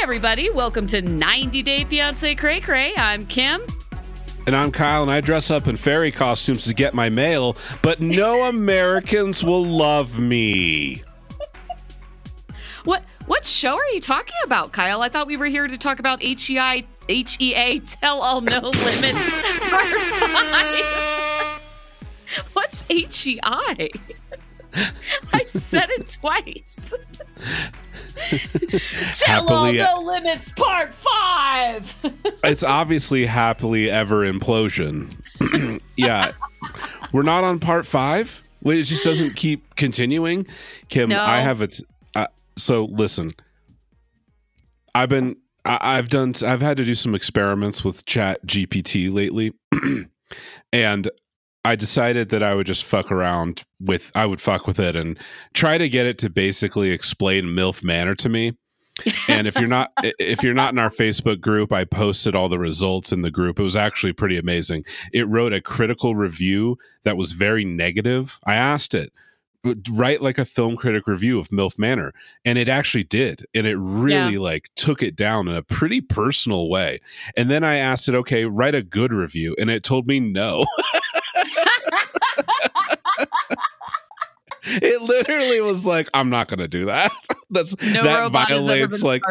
everybody. Welcome to 90 Day Fiance Cray Cray. I'm Kim. And I'm Kyle, and I dress up in fairy costumes to get my mail, but no Americans will love me. What what show are you talking about, Kyle? I thought we were here to talk about HEI HEA Tell All No Part 5. What's HEI? I said it twice. Tell Happily- All No Limits Part 5. It's obviously happily ever implosion. yeah. We're not on part five. It just doesn't keep continuing. Kim, No. I have it. Uh, so listen, I've been, I, I've done, I've had to do some experiments with Chat GPT lately, and I decided that I would just fuck around with, I would fuck with it and try to get it to basically explain MILF Manor to me. and if you're not if you're not in our facebook group i posted all the results in the group. It was actually pretty amazing. It wrote a critical review that was very negative. I asked it write like a film critic review of milf manor. And it actually did. And it really like took it down in a pretty personal way. And then i asked it okay write a good review. And it told me no it literally was like i'm not gonna do that that's No that robot has ever violates like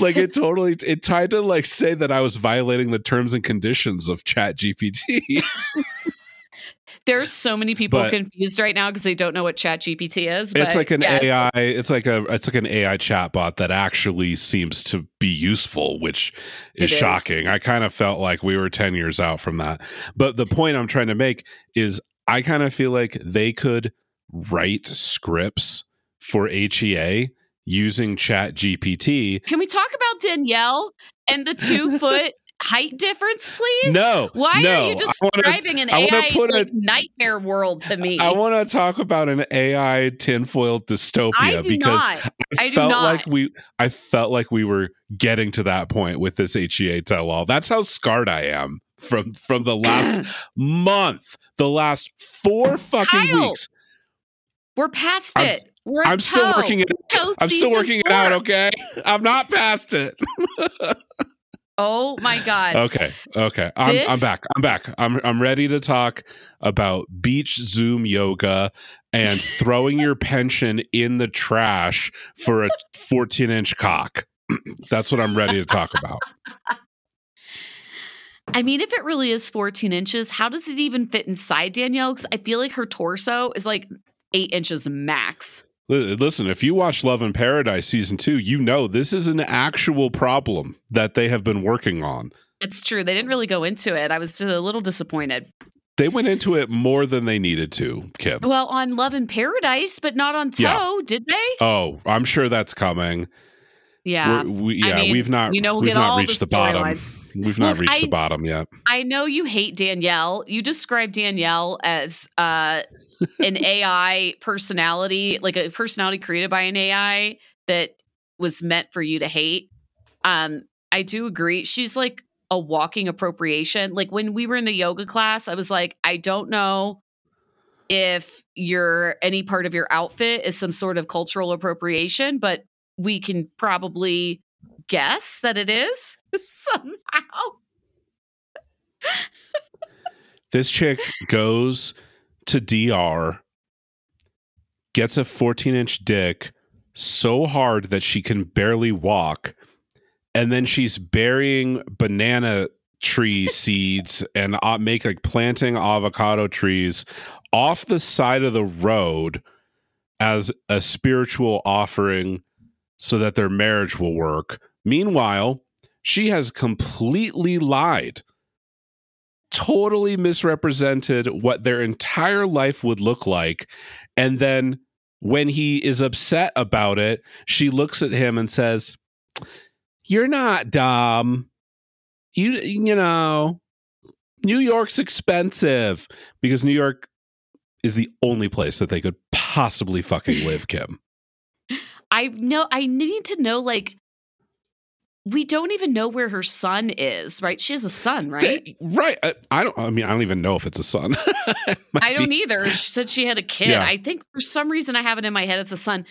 like it totally it tried to like say that I was violating the terms and conditions of Chat GPT. There's so many people But- confused right now because they don't know what Chat GPT is. But it's like an yes. AI it's like a it's like an AI chatbot that actually seems to be useful, which is is. shocking. I kind of felt like we were 10 years out from that. But the point I'm trying to make is I kind of feel like they could write scripts for HEA using Chat GPT. Can we talk about Danielle and the two foot height difference, please? No. Why no, are you I wanna- describing an AI put a- nightmare world to me? I want to talk about an AI tinfoil dystopia because not. I, I felt like we I felt like we were getting to that point with this HEA tell all. That's how scarred I am from from the last month, the last four fucking Kyle, weeks. We're past I'm- it. We're I'm still toe. working it. Toe I'm still working it out. Okay, I'm not past it. Oh my god. Okay, okay. I'm I'm back. I'm back. I'm I'm ready to talk about beach Zoom yoga and throwing your pension in the trash for a 14 inch cock. That's what I'm ready to talk about. I mean, if it really is 14 inches, how does it even fit inside Danielle? Because I feel like her torso is like eight inches max. Listen, if you watch Love in Paradise season two, you know this is an actual problem that they have been working on. It's true. They didn't really go into it. I was just a little disappointed. They went into it more than they needed to, Kim. Well, on Love in Paradise, but not on Toe, Yeah. did they? Oh, I'm sure that's coming. Yeah. We're, we, I yeah, mean, we've not. you know, we'll we've not reached the the, bottom. storyline. We've not Look, reached I- the bottom yet. I know you hate Danielle. You described Danielle as uh, an AI personality, like a personality created by an AI that was meant for you to hate. Um, I do agree. She's like a walking appropriation. Like when we were in the yoga class, I was like, I don't know if your any part of your outfit is some sort of cultural appropriation, but we can probably guess that it is somehow. This chick goes to DR, gets a 14 inch dick so hard that she can barely walk, and then she's burying banana tree seeds and uh, make like planting avocado trees off the side of the road as a spiritual offering so that their marriage will work. Meanwhile, she has completely lied totally misrepresented what their entire life would look like. And then when he is upset about it, she looks at him and says, You're not dumb. You, you know, New York's expensive because New York is the only place that they could possibly fucking live, Kim. I know I need to know like we don't even know where her son is, right? She has a son, right? They- right. I, I don't, I mean, I don't even know if it's a son. It I don't be- either. She said she had a kid. Yeah. I think for some reason I have it in my head it's a son.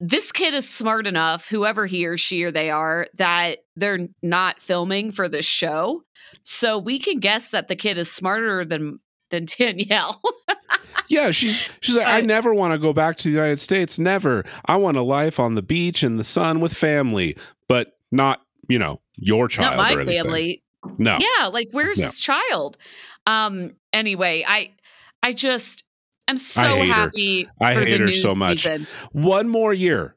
this kid is smart enough, whoever he or she or they are, that they're not filming for this show. So we can guess that the kid is smarter than than Danielle. yeah, she's she's like, I never want to go back to the United States. Never. I want a life on the beach in the sun with family, but not, you know, your child. not my or anything. family. No. Yeah, like where's No. his child? Um. Anyway, I I just I'm so her. happy I for hate the her so much. season. One more year.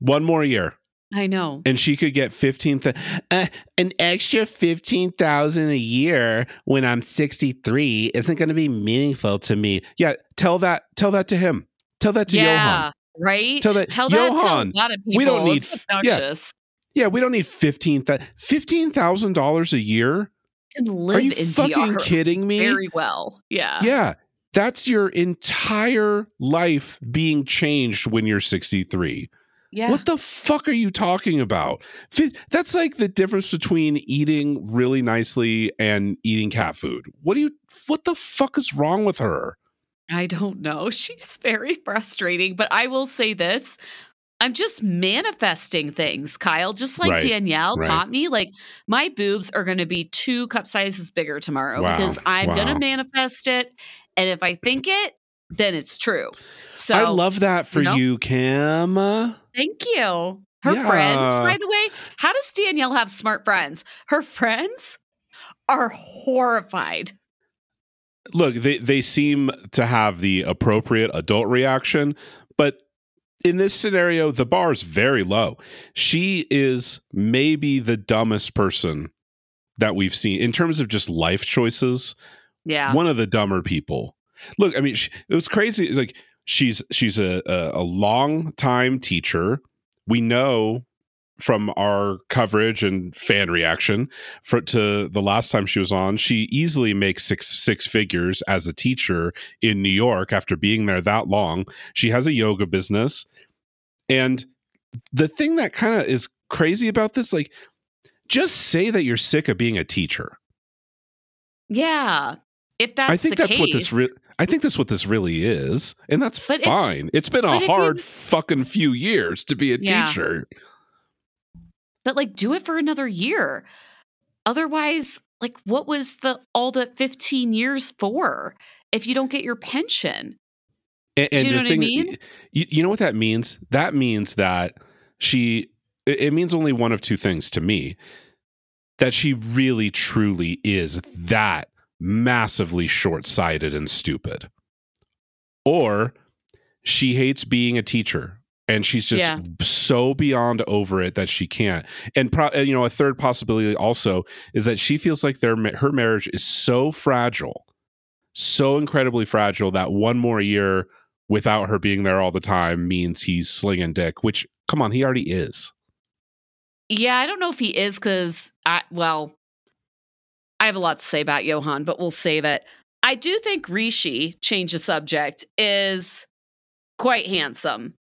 One more year. I know. and she could get 15 th- uh, an extra 15,000 a year when I'm 63 isn't going to be meaningful to me. Yeah, tell that tell that to him. Tell that to yeah, Yohan. right. Tell that- Tell Yohan, that to a lot of people. we don't need- It's obnoxious. Yeah, we don't need 15 th- $15,000 a year. Can Are live you in fucking DR kidding me? very well. Yeah. yeah. That's your entire life being changed when you're 63. Yeah. What the fuck are you talking about? That's like the difference between eating really nicely and eating cat food. What do you what the fuck is wrong with her? I don't know. She's very frustrating, but I will say this. I'm just manifesting things, Kyle, just like Right, Danielle right. taught me. Like, my boobs are going to be two cup sizes bigger tomorrow Wow, because I'm going to manifest it. And if I think it, then it's true. So I love that for you know? you, Kim. Thank you. Her Yeah. friends, by the way, how does Danielle have smart friends? Her friends are horrified. Look, they they seem to have the appropriate adult reaction, but in this scenario, the bar is very low. She is maybe the dumbest person that we've seen in terms of just life choices. Yeah. one of the dumber people. Look, I mean, she, it was crazy. It's like she's she's a, a a long time teacher. We know from our coverage and fan reaction for to the last time she was on, she easily makes six six figures as a teacher in New York after being there that long. She has a yoga business, and the thing that kind of is crazy about this, like, just say that you're sick of being a teacher. Yeah. If that's I think the that's what this case- re- I think that's what this really is, and that's But fine. it's been a but if you- hard fucking few years to be a Yeah. teacher. But like do it for another year. Otherwise, like what was the all the 15 years for if you don't get your pension? And, and you know what I mean? You, you know what that means? That means that she. It, it means only one of two things to me. That she really, truly is that massively short-sighted and stupid, or she hates being a teacher and she's just Yeah. so beyond over it that she can't. And pro- you know, a third possibility also is that she feels like their her marriage is so fragile, so incredibly fragile that one more year without her being there all the time means he's slinging dick. Which, come on, he already is. Yeah, I don't know if he is because I well, I have a lot to say about Yohan, but we'll save it. I do think Rishi, change the subject, is quite handsome.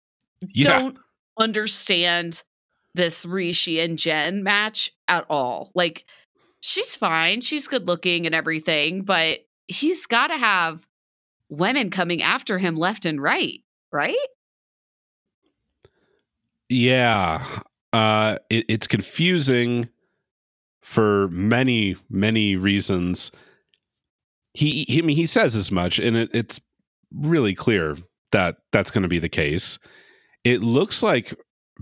Yeah, Don't understand this Rishi and Jen match at all. Like, she's fine, she's good looking and everything, but he's got to have women coming after him left and right, right? yeah. Uh, it, it's confusing for many, many reasons. He, he, I mean, he says as much, and it, it's really clear that that's going to be the case. It looks like,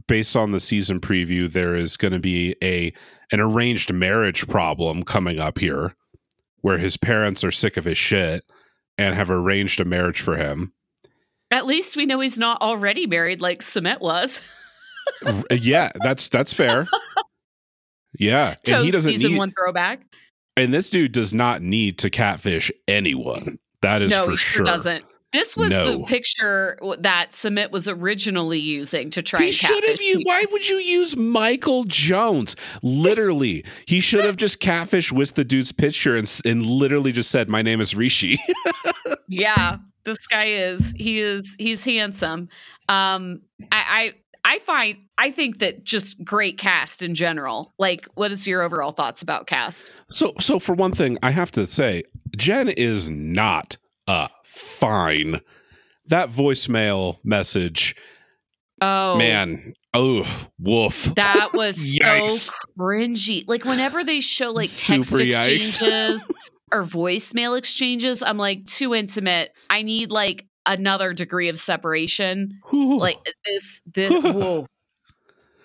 based on the season preview, there is going to be a an arranged marriage problem coming up here, where his parents are sick of his shit and have arranged a marriage for him. At least we know he's not already married like Sumit was. Uh, yeah, that's that's fair. Yeah, and he doesn't season need, one throwback. and this dude does not need to catfish anyone. That is no, for sure doesn't. This was No. the picture that Sumit was originally using to try He and should have catfish people. Why would you use Michael Jones? Literally, he should have just catfish with the dude's picture and and literally just said, "My name is Rishi." Yeah, this guy is. He is. He's handsome. Um, I, I, I find. I think that just great cast in general. Like, what is your overall thoughts about cast? So, so for one thing, I have to say, Jen is not uh fine. That voicemail message Oh Man, oh, woof. That was so cringy. Like whenever they show like text Super exchanges or voicemail exchanges, I'm like too intimate. I need like another degree of separation. Whew. Like this, this whoa.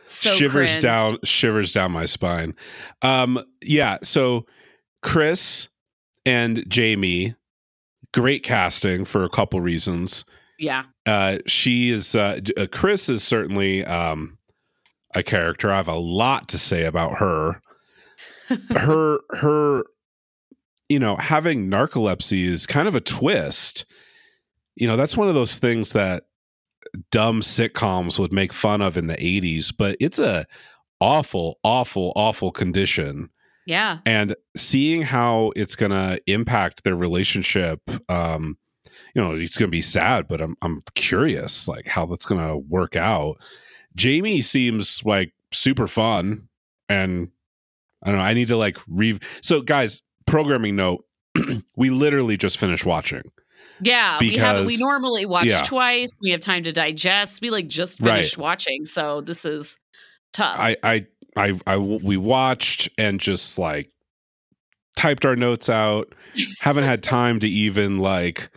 So shivers cringe. down shivers down my spine. Um yeah, so Chris and Jamie great casting for a couple reasons. Yeah. Uh she is uh, uh Chris is certainly um a character. I have a lot to say about her. her her you know, having narcolepsy is kind of a twist. You know, that's one of those things that dumb sitcoms would make fun of in the 80s, but it's a awful, awful, awful condition. Yeah. And seeing how it's gonna impact their relationship, um, you know, it's gonna be sad, but I'm I'm curious like how that's gonna work out. Jamie seems like super fun and I don't know, I need to like re so guys, programming note, we literally just finished watching. Yeah. we have we normally watch yeah. twice. We have time to digest. We like just Right. finished watching. So this is tough. I, I, I, I, we watched and just like typed our notes out. Haven't had time to even like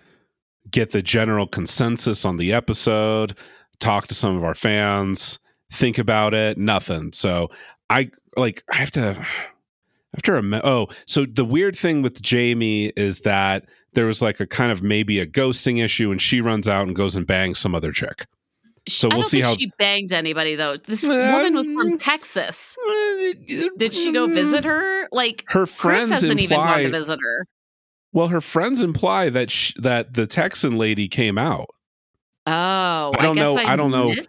get the general consensus on the episode, talk to some of our fans, think about it. Nothing. So I like I have to. after to. Oh, so the weird thing with Jamie is that there was like a kind of maybe a ghosting issue, and she runs out and goes and bangs some other chick. So I we'll don't see think how- she banged anybody though. This Um, woman was from Texas. Did she go visit her? Like Her friends Chris friends hasn't even gone to imply visit her. Well, her friends imply that sh- that the Texan lady came out. Oh, I don't guess know- I, I don't know. that?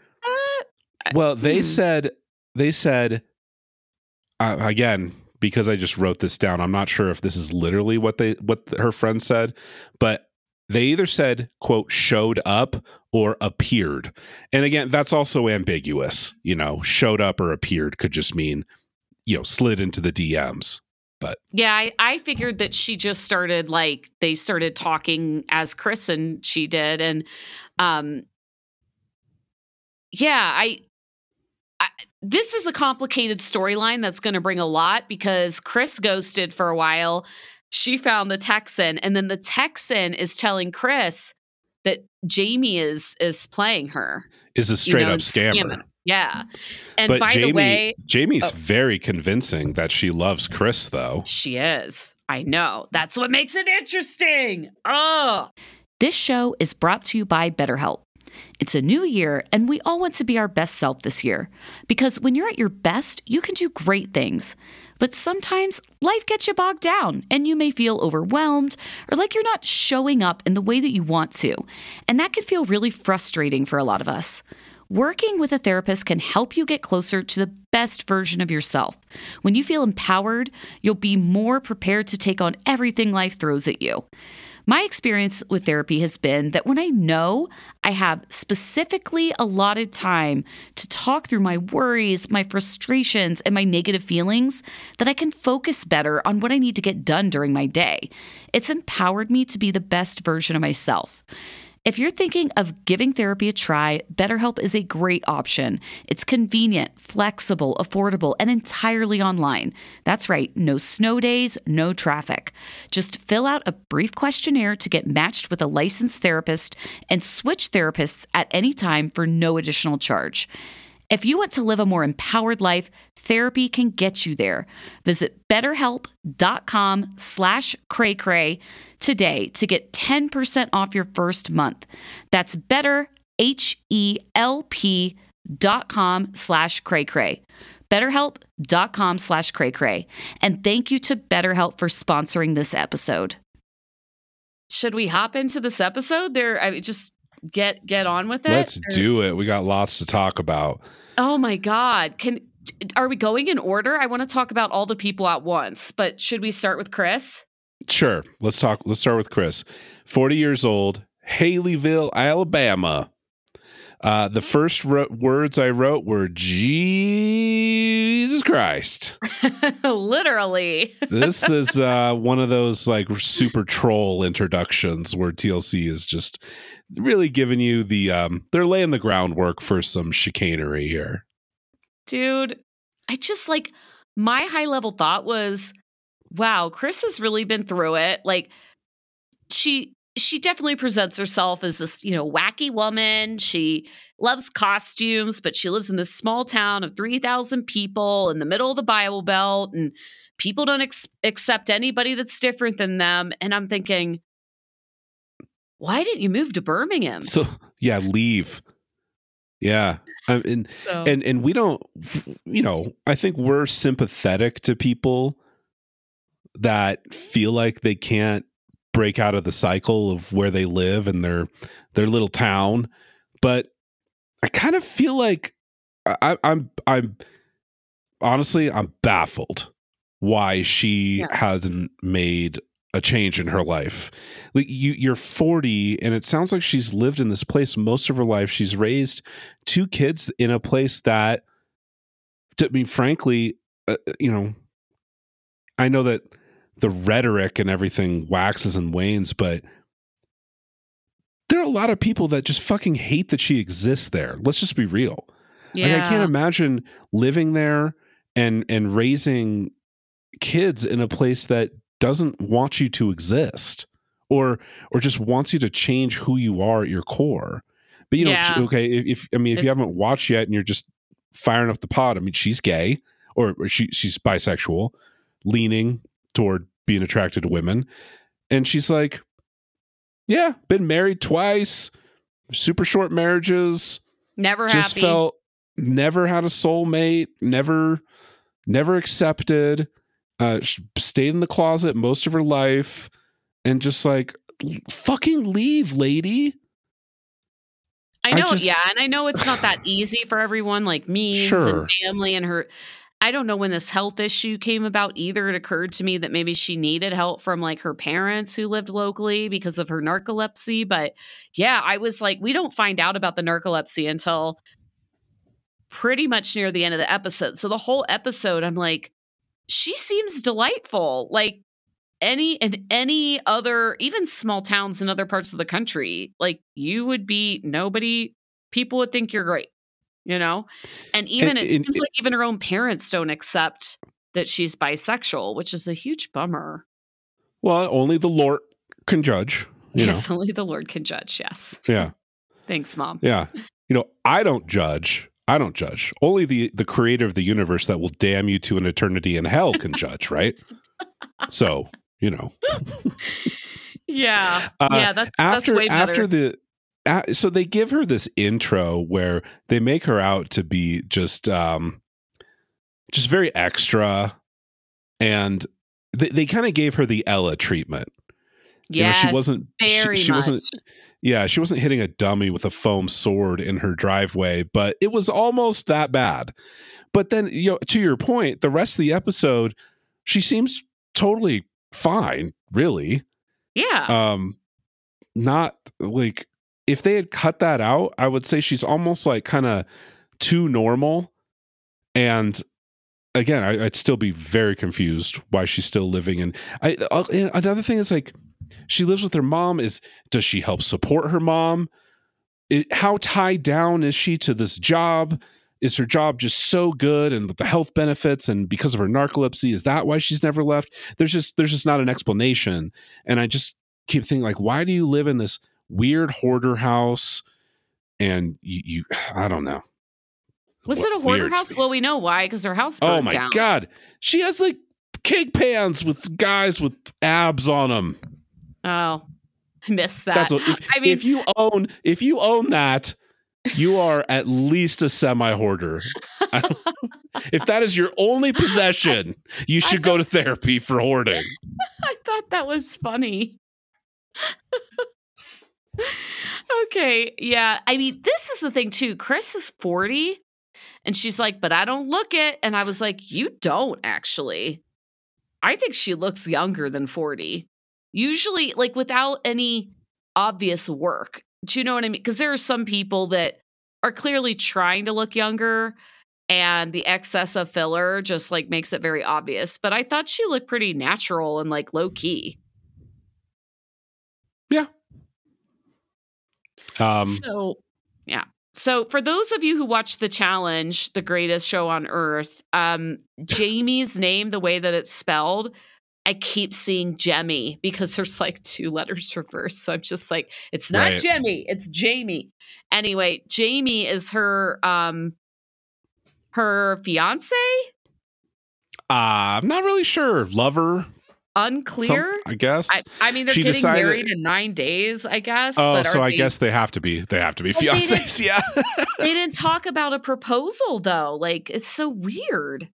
Well, they hmm. said they said uh, again because I just wrote this down. I'm not sure if this is literally what they what her friend said, but they either said quote showed up or appeared. And again, that's also ambiguous. You know, showed up or appeared could just mean you know slid into the DMs. But yeah, I, I figured that she just started like they started talking as Chris and she did, and um, yeah, I, I this is a complicated storyline that's going to bring a lot because Chris ghosted for a while. She found the Texan, and then the Texan is telling Chris that Jamie is is playing her. Is a you straight know, up scammer. scamming. Yeah, and but by Jamie, the way, Jamie's Oh. very convincing that she loves Chris, though. She is. I know. That's what makes it interesting. Oh. This show is brought to you by BetterHelp. It's a new year, and we all want to be our best self this year. Because when you're at your best, you can do great things. But sometimes life gets you bogged down, and you may feel overwhelmed or like you're not showing up in the way that you want to. And that can feel really frustrating for a lot of us. Working with a therapist can help you get closer to the best version of yourself. When you feel empowered, you'll be more prepared to take on everything life throws at you. My experience with therapy has been that when I know I have specifically allotted time to talk through my worries, my frustrations, and my negative feelings, that I can focus better on what I need to get done during my day. It's empowered me to be the best version of myself. If you're thinking of giving therapy a try, BetterHelp is a great option. It's convenient, flexible, affordable, and entirely online. That's right, no snow days, no traffic. Just fill out a brief questionnaire to get matched with a licensed therapist and switch therapists at any time for no additional charge. If you want to live a more empowered life, therapy can get you there. Visit betterhelp.com slash cray today to get 10% off your first month. That's better, H-E-L-P dot com slash cray betterhelp.com slash cray cray, And thank you to BetterHelp for sponsoring this episode. Should we hop into this episode? There, I mean, just get get on with it. Let's Or- do it. We got lots to talk about. Oh my God. Can are we going in order? I want to talk about all the people at once, but should we start with Chris? Sure. Let's talk. Let's start with Chris. 40 years old, Haleyville, Alabama. Uh, the first ro- words I wrote were Jesus Christ. Literally. this is uh, one of those like super troll introductions where TLC is just really giving you the um, they're laying the groundwork for some chicanery here. Dude, I just like my high level thought was, wow, Chris has really been through it. Like she she definitely presents herself as this, you know, wacky woman. She loves costumes, but she lives in this small town of 3,000 people in the middle of the Bible Belt, and people don't ex- accept anybody that's different than them. And I'm thinking, why didn't you move to Birmingham? So, yeah, leave. Yeah. Um, and, So, and and we don't you know, I think we're sympathetic to people that feel like they can't break out of the cycle of where they live and their their little town. But i kind of feel like I, i'm i'm honestly i'm baffled why she Yeah. hasn't made a change in her life. Like you you're 40 and it sounds like she's lived in this place most of her life. She's raised two kids in a place that i mean frankly uh, you know i know that the rhetoric and everything waxes and wanes, but there are a lot of people that just fucking hate that she exists there. Let's just be real. yeah. Like I can't imagine living there and and raising kids in a place that doesn't want you to exist or or just wants you to change who you are at your core. But you know, Yeah. okay, if, if I mean if you haven't watched yet and you're just firing up the pot, I mean she's gay or, or she she's bisexual, leaning toward being attracted to women. And she's like, Yeah, been married twice, super short marriages Never just happy. felt never had a soulmate never never accepted uh stayed in the closet most of her life and just like fucking leave lady I I know, just- yeah, and I know it's not that easy for everyone, like me Sure. and family and her. I don't know when this health issue came about either. It occurred to me that maybe she needed help from like her parents who lived locally because of her narcolepsy. But yeah, I was like, we don't find out about the narcolepsy until pretty much near the end of the episode. So the whole episode, I'm like, she seems delightful. Like any in any other, even small towns in other parts of the country, like you would be nobody. People would think you're great, you know. And even And- it and- seems like even her own parents don't accept that she's bisexual, which is a huge bummer. well only the lord can judge you yes, only the Lord can judge. Yes, yeah thanks, mom. yeah you know i don't judge i don't judge only the the creator of the universe that will damn you to an eternity in hell can judge right so you know Yeah, Uh, yeah, that's after that's way better. after the so they give her this intro where they make her out to be just um just very extra and they, they kind of gave her the ella treatment. You know, she wasn't she- very she, much. wasn't yeah she wasn't hitting a dummy with a foam sword in her driveway but it was almost that bad. But then you know to your point the rest of the episode she seems totally fine really. Yeah, um not like if they had cut that out i would say she's almost like kind of too normal. And again I, i'd still be very confused why she's still living. In i uh, and another thing is like she lives with her mom. Is does she help support her mom? It, how tied down is she to this job? Is her job just so good and the health benefits and because of her narcolepsy is that why she's never left? There's just there's just not an explanation. And i just keep thinking like why do you live in this weird hoarder house and you, you i don't know was What- it a hoarder house? Well, we know why because her house oh burned oh my down. god she has like cake pans with guys with abs on them Oh, I missed that. that's what, if, I mean- if you own if you own that you are at least a semi hoarder if that is your only possession you should go to therapy for hoarding I thought that was funny. okay, yeah. I mean, this is the thing too. Chris is 40 and she's like, "But I don't look it." And I was like, "You don't actually." I think she looks younger than 40. Usually like without any obvious work. Do you know what I mean? Cuz there are some people that are clearly trying to look younger and the excess of filler just like makes it very obvious. But I thought she looked pretty natural and like low key. Yeah. Um so yeah. So for those of you who watch the challenge, the greatest show on earth, um Jamie's name, the way that it's spelled, I keep seeing Jemmy because there's like two letters reversed. So I'm just like, it's not Right. Jemmy, it's Jamie. Anyway, Jamie is her um her fiance? uh, I'm not really sure. Lover, some- Unclear. I guess. I, I mean, they're She getting decided- married in nine days, I guess. oh, so I they- guess they have to be. They have to be But they fiancés. Yeah. they didn't talk about a proposal though. Like, it's so weird.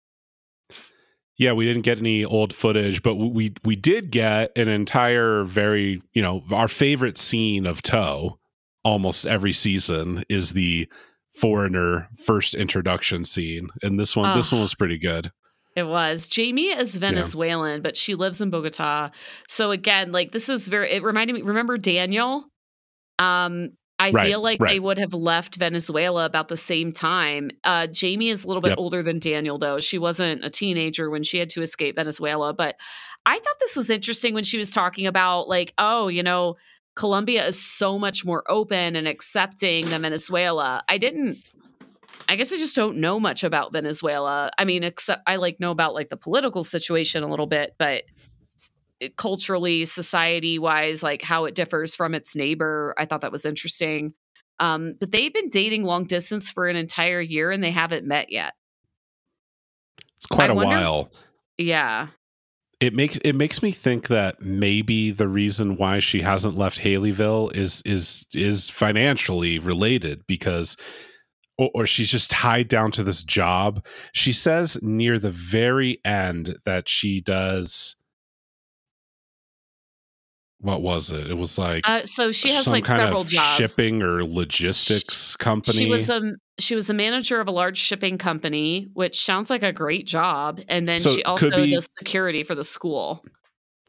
Yeah, we didn't get any old footage, but we we did get an entire very, you know, our favorite scene of Toe almost every season is the foreigner first introduction scene. And this one this one was pretty good. It was. Jamie is Venezuelan, but she lives in Bogota. So again, like this is very it reminded me remember Daniel? Um I Right, feel like right. they would have left Venezuela about the same time. Uh Jamie is a little bit Yep. older than Daniel though. She wasn't a teenager when she had to escape Venezuela, but I thought this was interesting when she was talking about like, oh, you know, Colombia is so much more open and accepting than Venezuela. I didn't I guess I just don't know much about Venezuela. I mean, except I like know about like the political situation a little bit, but culturally, society wise, like how it differs from its neighbor, I thought that was interesting. Um, but they've been dating long distance for an entire year and they haven't met yet. It's quite I a wonder- while. Yeah. It makes it makes me think that maybe the reason why she hasn't left Haleyville is is is financially related because or, or she's just tied down to this job. She says near the very end that she does what was it? It was like Uh, so she has like kind several of jobs. shipping or logistics company. She was a she was a manager of a large shipping company, which sounds like a great job. And then So she also be- does security for the school.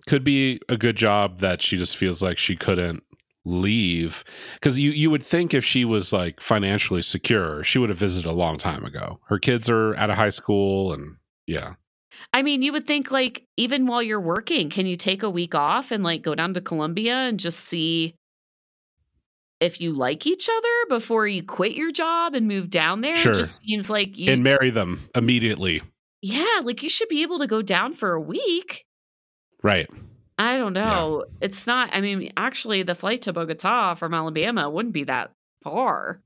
could be a good job that she just feels like she couldn't leave because you you would think if she was like financially secure she would have visited a long time ago her kids are at a high school and yeah I mean, you would think like even while you're working, can you take a week off and like go down to Colombia and just see if you like each other before you quit your job and move down there? Sure. It just seems like you and marry them immediately Yeah, like you should be able to go down for a week. right I don't know. It's not I mean, actually the flight to Bogota from Alabama wouldn't be that far.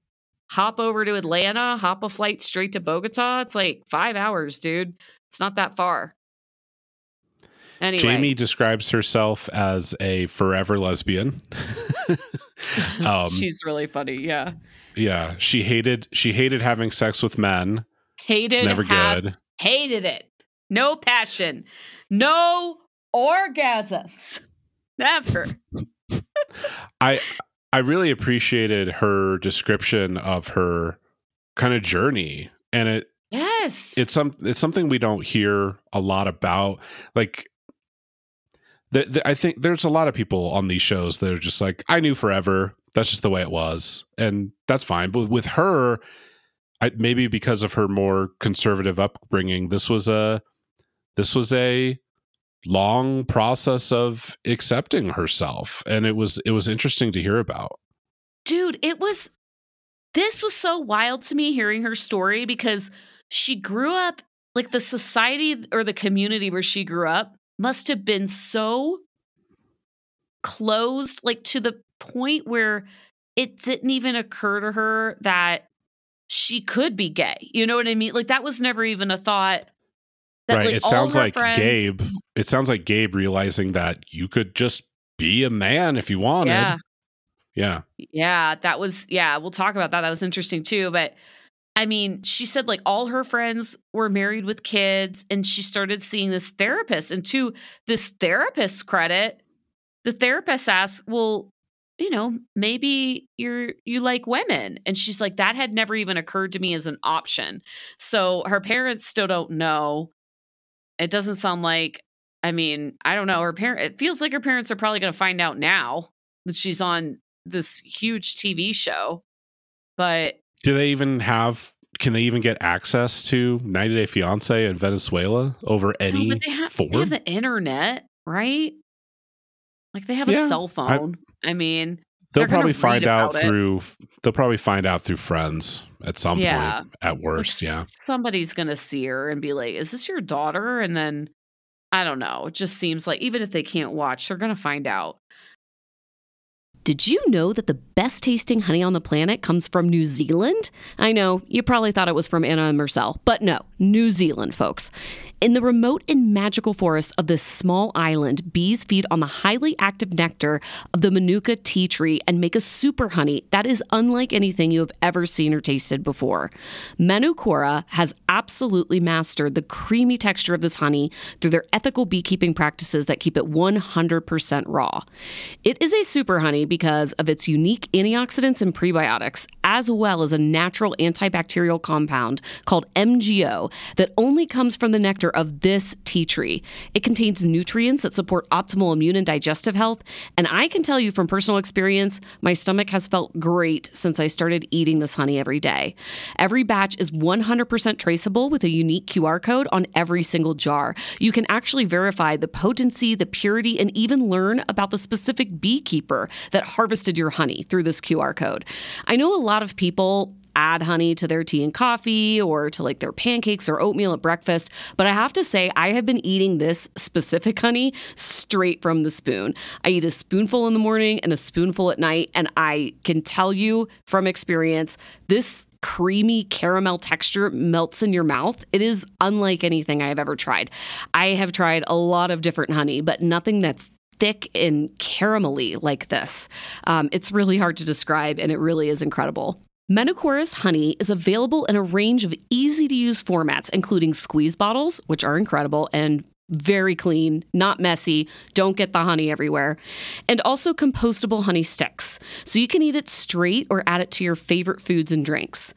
Hop over to Atlanta, hop a flight straight to Bogota. It's like 5 hours, dude. It's not that far. Anyway. jamie describes herself as a forever lesbian um She's really funny. Yeah. yeah she hated she hated having sex with men Hated it's never good Hated it. No passion. No orgasms. Never. I I really appreciated her description of her kind of journey and it Yes. it's some it's something we don't hear a lot about like the, the, I think there's a lot of people on these shows that are just like I knew forever that's just the way it was and that's fine but with her I, maybe because of her more conservative upbringing this was a this was a long process of accepting herself and it was it was interesting to hear about dude, it was this was so wild to me hearing her story because she grew up like the society or the community where she grew up must have been so closed like to the point where it didn't even occur to her that she could be gay. You know what I mean? Like that was never even a thought. That, right like, it sounds like friends- gabe it sounds like gabe realizing that you could just be a man if you wanted Yeah. yeah Yeah, that was yeah, we'll talk about that. That was interesting too, but I mean, she said like all her friends were married with kids and she started seeing this therapist and to this therapist's credit, the therapist asked, "Well, you know, maybe you're you like women." And she's like that had never even occurred to me as an option. So her parents still don't know. It doesn't sound like I mean, I don't know. Her parent it feels like her parents are probably going to find out now that she's on this huge TV show. But Do they even have? Can they even get access to 90 Day Fiance in Venezuela over any no, they have, form? they have the internet, right? Like they have Yeah, a cell phone. I, mean, they'll probably find out about it. through. They'll probably find out through friends at some Yeah. point. At like, worst, yeah. somebody's gonna see her and be like, "Is this your daughter?" And then I don't know. It just seems like even if they can't watch, they're gonna find out. Did you know that the best tasting honey on the planet comes from New Zealand? I know, you probably thought it was from Anna and Marcel, but no, New Zealand, folks. In the remote and magical forests of this small island, bees feed on the highly active nectar of the Manuka tea tree and make a super honey that is unlike anything you have ever seen or tasted before. Manukora has absolutely mastered the creamy texture of this honey through their ethical beekeeping practices that keep it 100% raw. It is a super honey because of its unique antioxidants and prebiotics, as well as a natural antibacterial compound called MGO that only comes from the nectar of this tea tree. It contains nutrients that support optimal immune and digestive health, and I can tell you from personal experience, my stomach has felt great since I started eating this honey every day. Every batch is 100% traceable with a unique QR code on every single jar. You can actually verify the potency, the purity, and even learn about the specific beekeeper that harvested your honey through this QR code. I know a lot of people add honey to their tea and coffee or to like their pancakes or oatmeal at breakfast. But I have to say, I have been eating this specific honey straight from the spoon. I eat a spoonful in the morning and a spoonful at night. And I can tell you from experience, this creamy caramel texture melts in your mouth. It is unlike anything I have ever tried. I have tried a lot of different honey, but nothing that's thick and caramelly like this. Um, it's really hard to describe, and it really is incredible. Manukora's honey is available in a range of easy to use formats, including squeeze bottles, which are incredible and very clean, not messy, don't get the honey everywhere, and also compostable honey sticks. So you can eat it straight or add it to your favorite foods and drinks.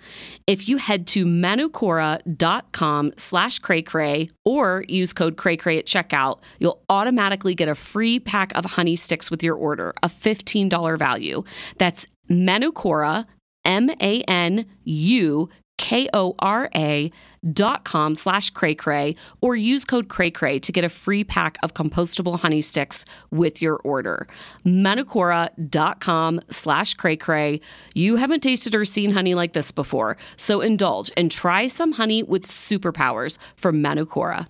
If you head to manukora.com slash cray or use code cray at checkout, you'll automatically get a free pack of honey sticks with your order, a $15 value. That's Manukora, M A N U K O R A dot com slash cray or use code cray to get a free pack of compostable honey sticks with your order. Manukora.com slash cray cray. You haven't tasted or seen honey like this before, so indulge and try some honey with superpowers from Manukora.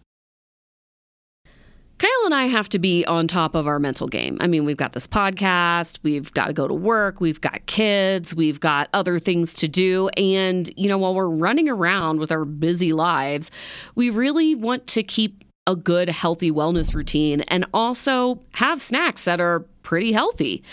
Kyle and I have to be on top of our mental game. I mean, we've got this podcast, we've got to go to work, we've got kids, we've got other things to do. And, you know, while we're running around with our busy lives, we really want to keep a good, healthy wellness routine and also have snacks that are pretty healthy.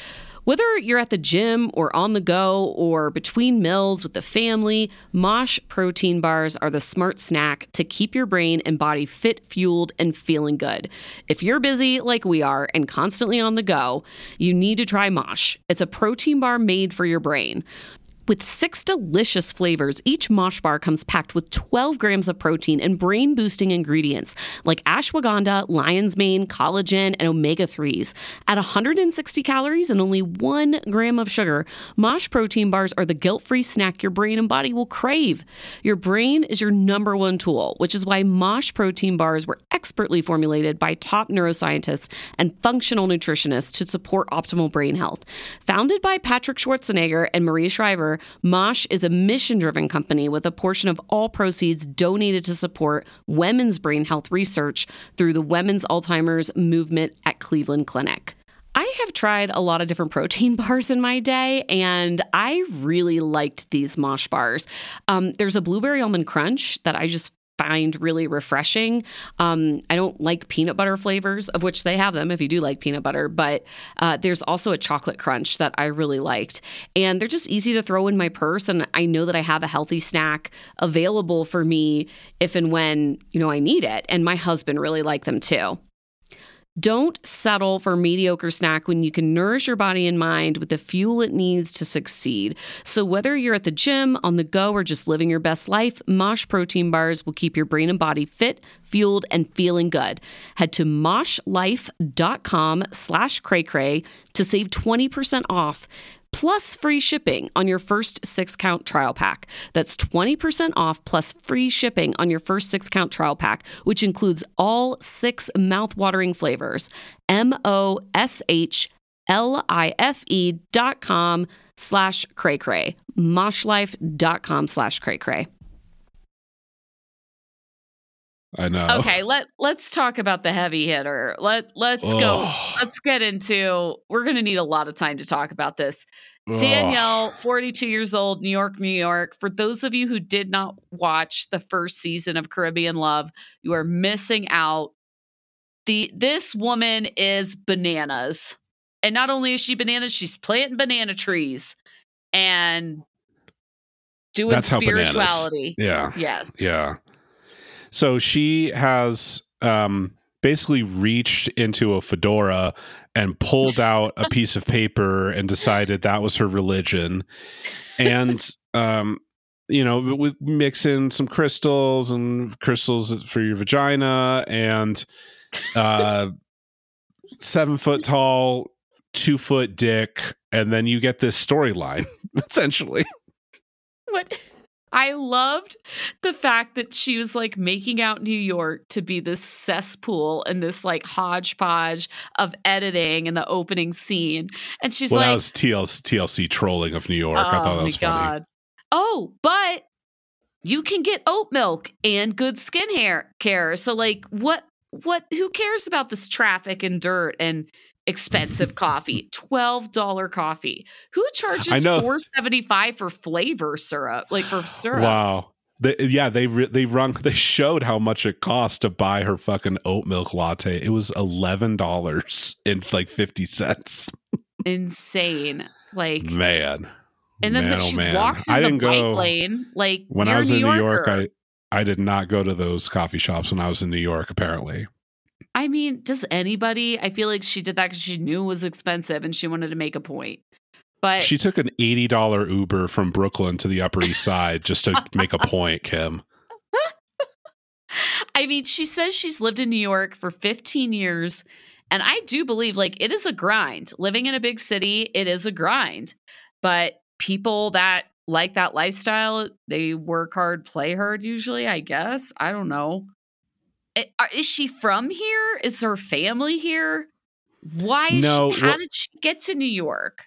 Whether you're at the gym or on the go or between meals with the family, Mosh protein bars are the smart snack to keep your brain and body fit, fueled, and feeling good. If you're busy like we are and constantly on the go, you need to try Mosh. It's a protein bar made for your brain. With six delicious flavors, each Mosh bar comes packed with 12 grams of protein and brain boosting ingredients like ashwagandha, lion's mane, collagen, and omega 3s. At 160 calories and only one gram of sugar, Mosh protein bars are the guilt free snack your brain and body will crave. Your brain is your number one tool, which is why Mosh protein bars were expertly formulated by top neuroscientists and functional nutritionists to support optimal brain health. Founded by Patrick Schwarzenegger and Maria Shriver, Mosh is a mission driven company with a portion of all proceeds donated to support women's brain health research through the Women's Alzheimer's Movement at Cleveland Clinic. I have tried a lot of different protein bars in my day, and I really liked these Mosh bars. Um, there's a blueberry almond crunch that I just find really refreshing. Um, I don't like peanut butter flavors, of which they have them if you do like peanut butter, but uh, there's also a chocolate crunch that I really liked. And they're just easy to throw in my purse. And I know that I have a healthy snack available for me if and when, you know, I need it. And my husband really liked them too. Don't settle for mediocre snack when you can nourish your body and mind with the fuel it needs to succeed. So whether you're at the gym, on the go, or just living your best life, Mosh protein bars will keep your brain and body fit, fueled, and feeling good. Head to moshlife.com slash cray to save 20% off plus free shipping on your first six count trial pack. That's 20% off plus free shipping on your first six count trial pack, which includes all six mouth-watering flavors. M O S H L I F E dot com slash cray cray. Moshlife dot com slash cray cray. I know. Okay, let let's talk about the heavy hitter. Let let's go. Let's get into. We're going to need a lot of time to talk about this. Ugh. Danielle, 42 years old, New York, New York. For those of you who did not watch the first season of Caribbean Love, you are missing out. The this woman is bananas. And not only is she bananas, she's planting banana trees and doing That's how spirituality. Yeah. Yes. Yeah. So she has um, basically reached into a fedora and pulled out a piece of paper and decided that was her religion. And, um, you know, we mix in some crystals and crystals for your vagina and uh, seven foot tall, two foot dick. And then you get this storyline, essentially. What I loved the fact that she was like making out New York to be this cesspool and this like hodgepodge of editing in the opening scene. And she's well, like, that was TLC, TLC trolling of New York. I thought that oh, my was funny. Oh, but you can get oat milk and good skin hair care. So like what what who cares about this traffic and dirt and expensive coffee? $12 coffee. Who charges know. 475 for flavor syrup? Like for syrup. Wow. They, yeah, they re- they run they showed how much it cost to buy her fucking oat milk latte. It was eleven dollars and like fifty cents. Insane. Like Man, and then man, oh, she man. walks in I the didn't bike go lane. Like when I was in New New York. I I did not go to those coffee shops when I was in New York. Apparently, I mean, does anybody? I feel like she did that because she knew it was expensive and she wanted to make a point. But she took an eighty dollar Uber from Brooklyn to the Upper East Side just to make a point. Kim, I mean, she says she's lived in New York for 15 years. And I do believe like it is a grind. Living in a big city, it is a grind. But people that like that lifestyle, they work hard, play hard usually, I guess. I don't know. Eh, are- Is she from here? Is her family here? Why is No, she, how well- did she get to New York?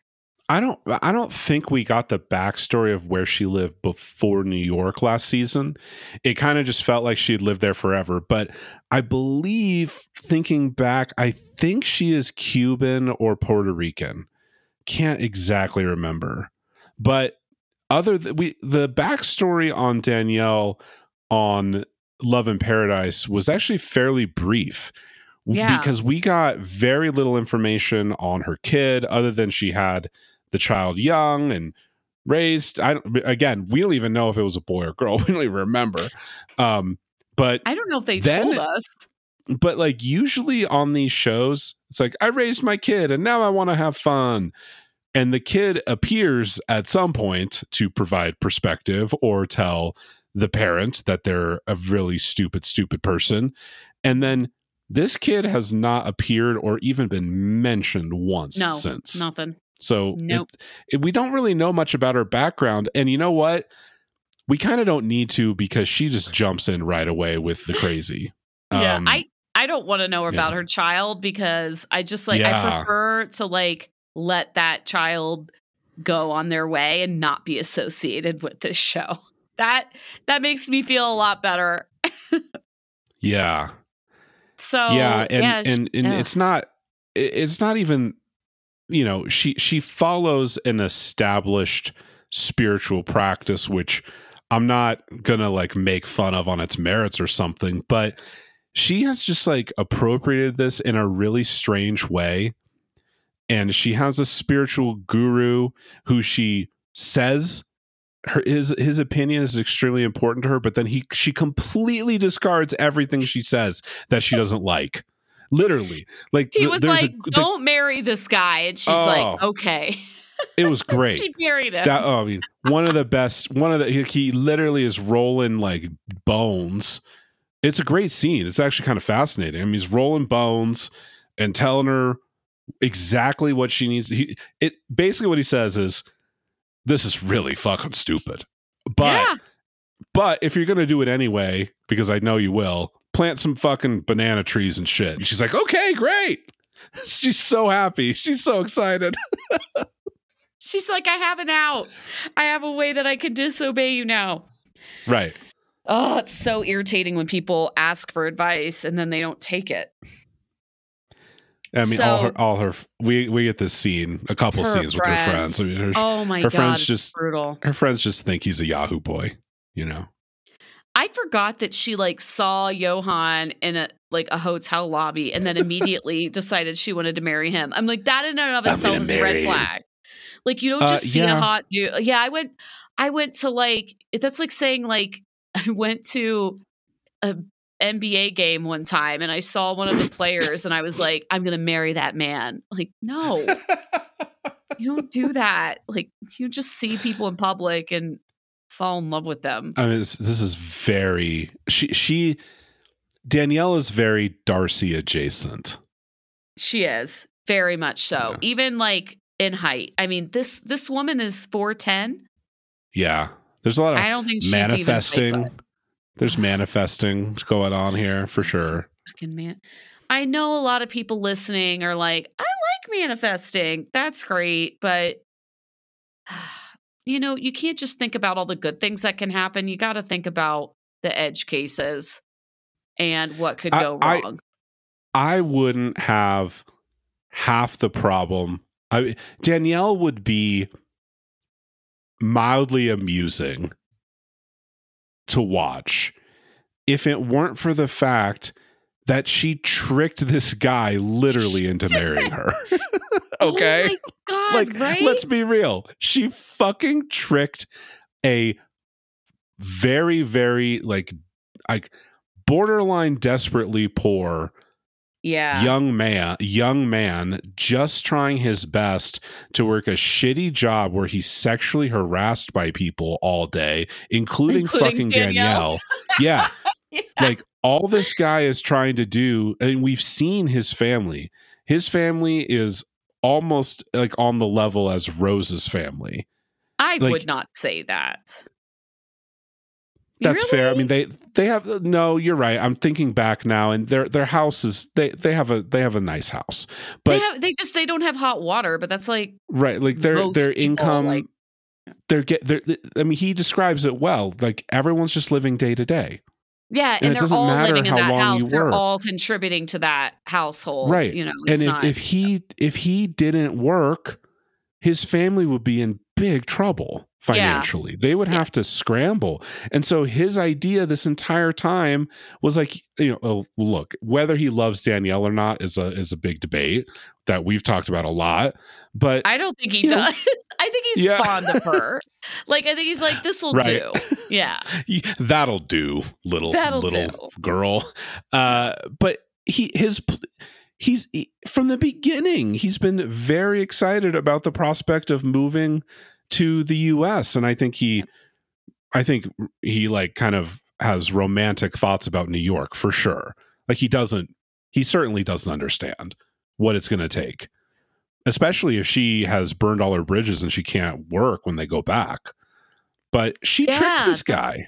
I don't I don't think we got the backstory of where she lived before New York last season. It kind of just felt like she'd lived there forever. But I believe thinking back, I think she is Cuban or Puerto Rican. Can't exactly remember. But other th- we the backstory on Danielle on Love in Paradise was actually fairly brief. Yeah. Because we got very little information on her kid other than she had the child young and raised. I don't, again, we don't even know if it was a boy or girl. We don't even remember. Um, but I don't know if they Then- told us. but like usually on these shows, it's like I raised my kid and now I want to have fun. And the kid appears at some point to provide perspective or tell the parent that they're a really stupid, stupid person. And then this kid has not appeared or even been mentioned once No, since. nothing. So Nope. it- it- we don't really know much about her background. And you know what? We kind of don't need to because she just jumps in right away with the crazy. Yeah, Um, I I don't want to know about yeah. her child because I just like I prefer to like let that child go on their way and not be associated with this show. That that makes me feel a lot better. yeah. So yeah and yeah, sh- and, and it's not it's not even you know she she follows an established spiritual practice which i'm not gonna like make fun of on its merits or something but she has just like appropriated this in a really strange way and she has a spiritual guru who she says her his his opinion is extremely important to her but then he she completely discards everything she says that she doesn't like literally like he was like, a, "Don't marry this guy," and she's like, Oh. "Okay." it was great she married him. that oh, i mean one of the best one of the he, he literally is rolling like bones it's a great scene it's actually kind of fascinating i mean he's rolling bones and telling her exactly what she needs. He, it basically what he says is, "This is really fucking stupid." But yeah. but if you're gonna do it anyway, because I know you will, plant some fucking banana trees and shit. And she's like, "Okay, great." She's so happy. She's so excited. She's like, I have an out. I have a way that I can disobey you now. Right. Oh, it's so irritating when people ask for advice and then they don't take it. I mean, all her, all her. We we get this scene, a couple scenes with her friends. friends. I mean, her, Oh my her god, friends just- brutal. her friends just think he's a Yahoo boy. You know. I forgot that she like saw Yohan in a like a hotel lobby and then immediately decided she wanted to marry him. I'm like that in and of itself is a red flag. Like you don't Uh, just see yeah. a hot dude. Yeah, I went I went to like that's like saying like I went to a NBA game one time and I saw one of the players and I was like I'm going to marry that man. Like no. You don't do that. Like you just see people in public and fall in love with them. I mean, this, this is very she she Danielle is very Darcy adjacent. She is very much so. Yeah. Even like in height. I mean, this this woman is four ten. Yeah, there's a lot of I don't think she's manifesting. Even five foot. There's manifesting going on here for sure. Fucking man. I know a lot of people listening are like, I like manifesting. That's great, but you know, you can't just think about all the good things that can happen. You got to think about the edge cases and what could go I- wrong. I wouldn't have half the problem. I Danielle would be mildly amusing to watch if it weren't for the fact that she tricked this guy literally into marrying her. Oh okay? Oh my God, like right? let's be real. She fucking tricked a very very like like borderline desperately poor yeah. young man young man just trying his best to work a shitty job where he's sexually harassed by people all day including, Including fucking Danielle. Danielle. yeah Yeah. like all this guy is trying to do and we've seen his family his family is almost like on the level as rose's family I like- would not say that. That's fair. I mean they they have no you're right. I'm thinking back now and their their house is they they have a they have a nice house but they have they just they don't have hot water, but that's like right like their their income like- they're get they're i mean he describes it well like everyone's just living day to day. Yeah, And and, they're all living in that house. They're all contributing to that household, Right. You know, and if, not, if he if he didn't work his family would be in big trouble financially they would Yeah. have to scramble and so his idea this entire time was like you know oh, look whether he loves danielle or not is a is a big debate that we've talked about a lot but I don't think he you know- does. I think he's Yeah. fond of her. like I think he's like, this will Right. do. Yeah. That'll do little That'll little girl uh but he his he's he- from the beginning he's been very excited about the prospect of moving to the US and I think he I think he like kind of has romantic thoughts about New York for sure. Like he doesn't he certainly doesn't understand what it's going to take especially if she has burned all her bridges and she can't work when they go back. But she tricked this guy.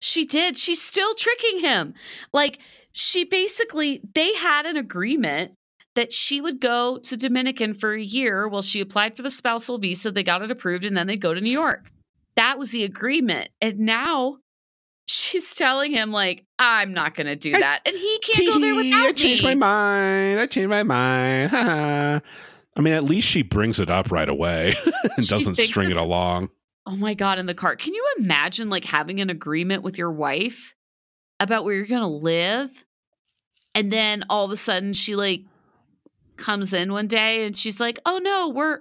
She did. She's still tricking him. Like she basically they had an agreement that she would go to Dominican for a year while she applied for the spousal visa. They got it approved and then they'd go to New York. That was the agreement. And now she's telling him like, I'm not going to do I- that. And he can't go there Tee, without I changed me. my mind. I changed my mind. I mean, at least she brings it up right away and doesn't string it along. Oh my god, in the car. Can you imagine like having an agreement with your wife about where you're going to live and then all of a sudden she like comes in one day and she's like, "Oh no, we're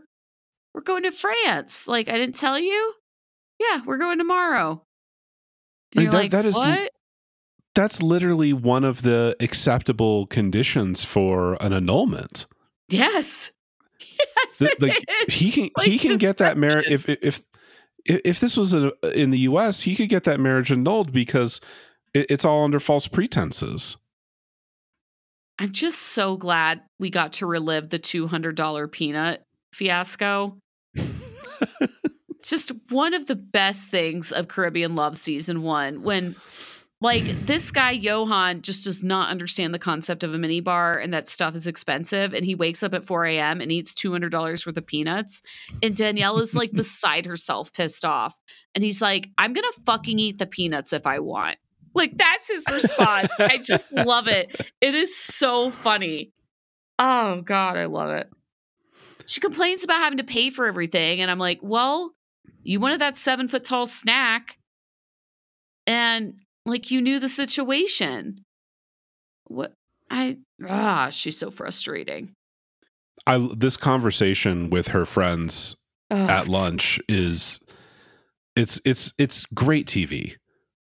we're going to France." Like, I didn't tell you? Yeah, we're going tomorrow. I mean, that- like, that is- what? That's literally one of the acceptable conditions for an annulment. Yes. Yes. Th- it like he can Like he can get that marriage if if if if this was a, in the U.S. he could get that marriage annulled because it, it's all under false pretenses. I'm just so glad we got to relive the $200 peanut fiasco. just one of the best things of Caribbean Love season 1 when like this guy Yohan just does not understand the concept of a mini bar and that stuff is expensive. And he wakes up at 4 a.m. and eats $200 worth of peanuts. And Danielle is like beside herself, pissed off. And he's like, I'm going to fucking eat the peanuts if I want. Like that's his response. I just love it. It is so funny. Oh God, I love it. She complains about having to pay for everything. And I'm like, well, you wanted that seven foot tall snack. And like you knew the situation. What I ah, she's so frustrating. I this conversation with her friends at lunch is it's it's it's great TV.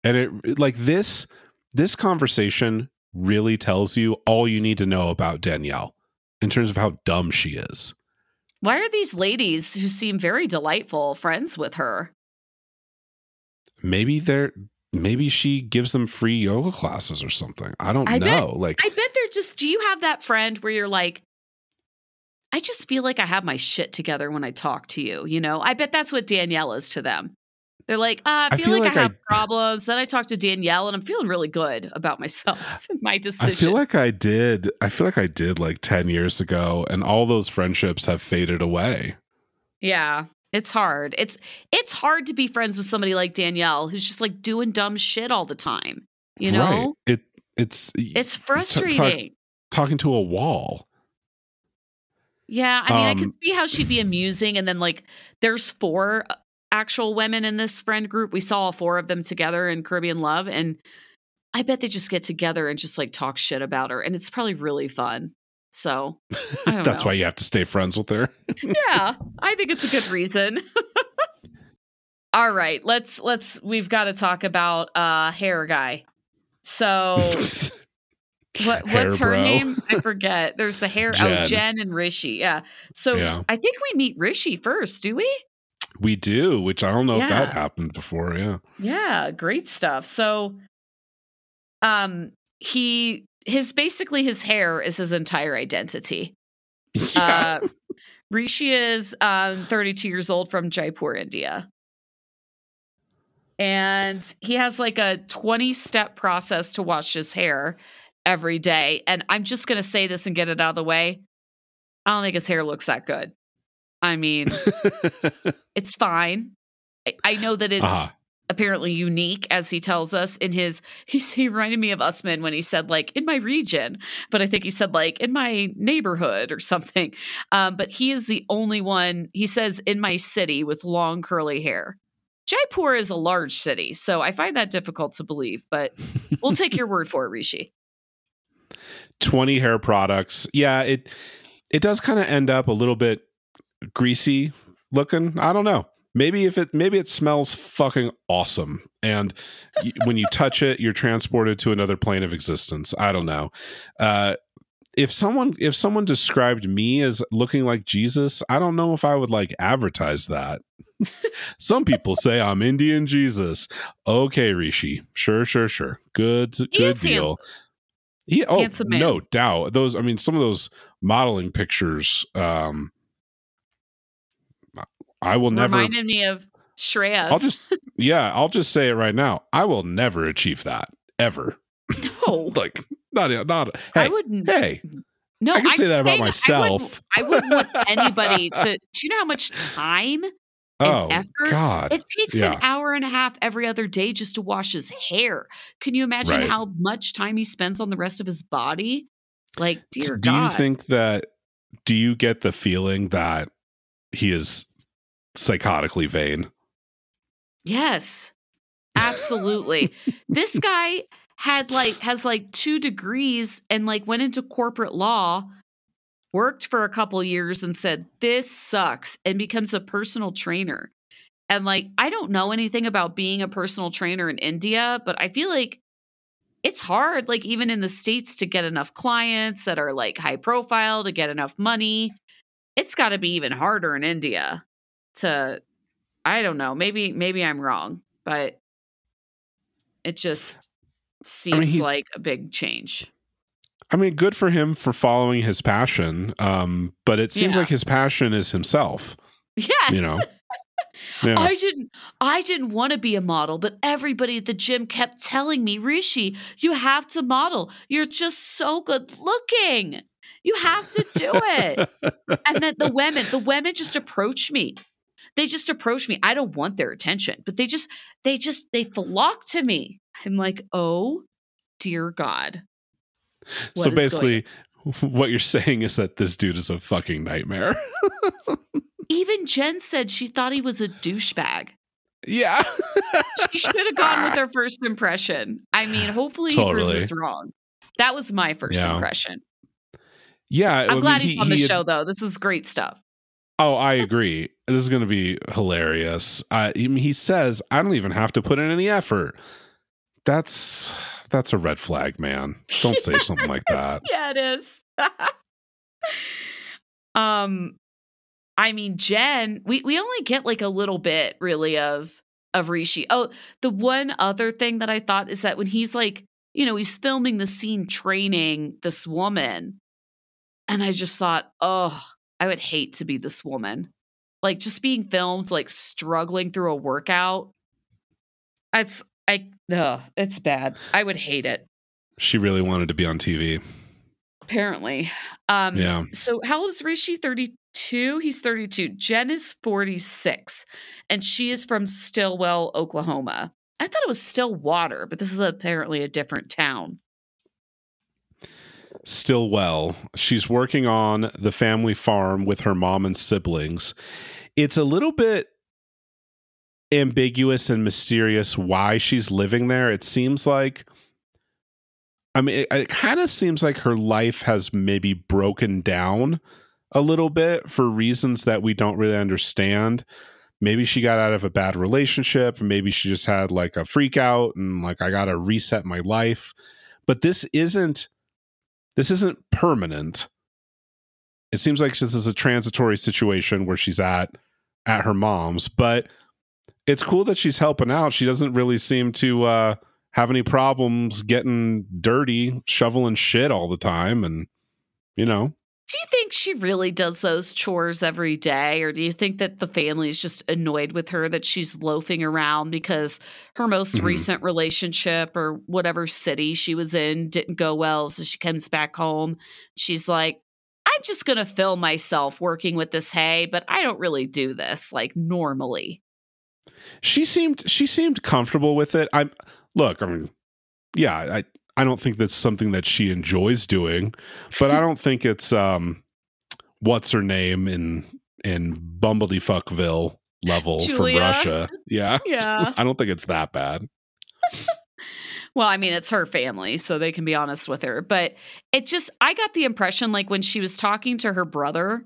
And it like this this conversation really tells you all you need to know about Danielle in terms of how dumb she is. Why are these ladies who seem very delightful friends with her? Maybe they're maybe she gives them free yoga classes or something. I don't I bet- know. like I bet they're just do you have that friend where you're like I just feel like I have my shit together when I talk to you, you know? I bet that's what Danielle is to them. They're like, uh, I I feel, feel like, like I have I- problems. Then I talk to Danielle and I'm feeling really good about myself and my decision. I feel like I did. I feel like I did like 10 years ago and all those friendships have faded away. Yeah, it's hard. It's it's hard to be friends with somebody like Danielle who's just like doing dumb shit all the time. You know? Right. It it's It's frustrating. talking to a wall. yeah, I mean, I Um, can see how she'd be amusing and then like there's four uh, actual women in this friend group. We saw all four of them together in Caribbean Love and I bet they just get together and just like talk shit about her and it's probably really fun. So, I don't That's know. why you have to stay friends with her. yeah, I think it's a good reason. All right, let's let's we've got to talk about uh hair guy. So what Hair what's her bro. name? I forget. There's the hair oh Jen. Jen and Rishi. Yeah. So Yeah. I think we meet Rishi first, do we? We do, which I don't know if that happened before. Yeah. Yeah, great stuff. So um he his basically his hair is his entire identity. yeah. Uh, Rishi is um, 32 years old from Jaipur, India. And he has like a 20 step process to wash his hair every day. And I'm just going to say this and get it out of the way. I don't think his hair looks that good. I mean, it's fine. I, I know that it's uh-huh. apparently unique, as he tells us in his. He's, he reminded me of Usman when he said like in my region, but I think he said like in my neighborhood or something. Um, but he is the only one. He says in my city with long curly hair. Jaipur is a large city, so I find that difficult to believe. But we'll take your word for it, Rishi. 20 hair products. Yeah, it it does kind of end up a little bit greasy looking. I don't know. Maybe if it maybe it smells fucking awesome and y- when you touch it you're transported to another plane of existence. I don't know. Uh if someone if someone described me as looking like Jesus, I don't know if I would like advertise that. Some people say I'm Indian Jesus. Okay, Rishi. Sure, sure, sure. Good He good deal. He, oh, no doubt. Those, I mean, some of those modeling pictures. Um, I will never. Reminded me of Shreyas. I'll just, yeah, I'll just say it right now. I will never achieve that ever. no, Like, not, not. I wouldn't. hey, No, I can I'm say that about myself. I wouldn't, I wouldn't want anybody to. Do you know how much time oh effort? God, it takes Yeah. an hour and a half every other day just to wash his hair? Can you imagine Right. how much time he spends on the rest of his body? Like, dear do God. you think that? Do you get the feeling that he is psychotically vain? yes, absolutely. this guy had like has like two degrees and like went into corporate law worked for a couple years and said this sucks and becomes a personal trainer and like i don't know anything about being a personal trainer in india but i feel like it's hard like even in the states to get enough clients that are like high profile to get enough money it's got to be even harder in india to i don't know maybe maybe i'm wrong but it just seems he's- like a big change I mean, good for him for following his passion. Um, but it seems Yeah. like his passion is himself. Yes. You know. Yeah. I didn't I didn't want to be a model, but everybody at the gym kept telling me, Rishi, you have to model. You're just so good looking. You have to do it. and then the women, the women just approach me. They just approach me. I don't want their attention, but they just, they just, they flock to me. I'm like, oh dear God. so What going basically, what you're saying is that this dude is a fucking nightmare. Even Jen said she thought he was a douchebag. yeah. She should have gone with her first impression. I mean, hopefully he proves us wrong. That was my first Yeah. impression. Yeah. I I'm mean, glad he- he's on the he show, though. This is great stuff. Oh, I agree. This is going to be hilarious. Uh, he, he says, "I don't even have to put in any effort." That's that's a red flag, man. Don't say something like that. yeah, it is. um, I mean, Jen, we we only get like a little bit really of of Rishi. Oh, the one other thing that I thought is that when he's like, you know, he's filming the scene training this woman, and I just thought, oh, I would hate to be this woman. Like just being filmed, like struggling through a workout. It's I ugh, it's bad. I would hate it. She really wanted to be on TV. Apparently. Um Yeah. so how old is Rishi? 32? He's 32. Jen is 46 and she is from Stilwell, Oklahoma. I thought it was Stillwater, but this is apparently a different town. Still well. She's working on the family farm with her mom and siblings. It's a little bit ambiguous and mysterious why she's living there. It seems like I mean, it, it kind of seems like her life has maybe broken down a little bit for reasons that we don't really understand. Maybe she got out of a bad relationship, maybe she just had like a freak out and like I got to reset my life. But this isn't this isn't permanent. It seems like this is a transitory situation where she's at at her mom's, but it's cool that she's helping out. She doesn't really seem to uh have any problems getting dirty, shoveling shit all the time and you know. Do you think she really does those chores every day? Or do you think that the family is just annoyed with her that she's loafing around because her most Mhm. recent relationship or whatever city she was in didn't go well? So she comes back home. She's like, I'm just going to film myself working with this hay, but I don't really do this like normally. She seemed she seemed comfortable with it. I'm look, I mean, yeah, I I don't think that's something that she enjoys doing, but I don't think it's um what's her name in in Bumbledeefuckville level Julia? from Russia. Yeah. Yeah. I don't think it's that bad. Well, I mean, it's her family, so they can be honest with her. But it just, I got the impression like when she was talking to her brother,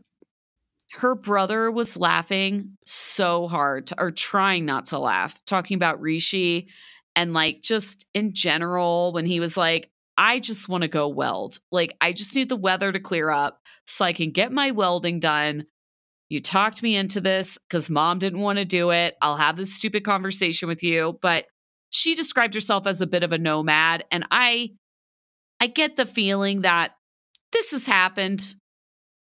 her brother was laughing so hard, or trying not to laugh, talking about Rishi and like just in general, when he was like, I just want to go weld. Like, I just need the weather to clear up so I can get my welding done. You talked me into this because mom didn't want to do it. I'll have this stupid conversation with you. But she described herself as a bit of a nomad and i i get the feeling that this has happened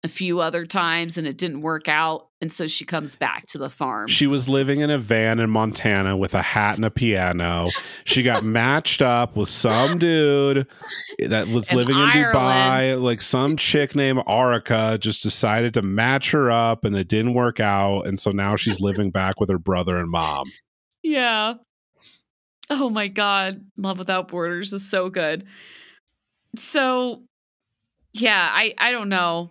a few other times and it didn't work out and so she comes back to the farm She was living in a van in Montana with a hat and a piano. She got matched up with some dude that was In living in Ireland. Dubai. Like some chick named Arica just decided to match her up and it didn't work out. And so now she's living back with her brother and mom. yeah oh my god love without borders is so good so yeah i i don't know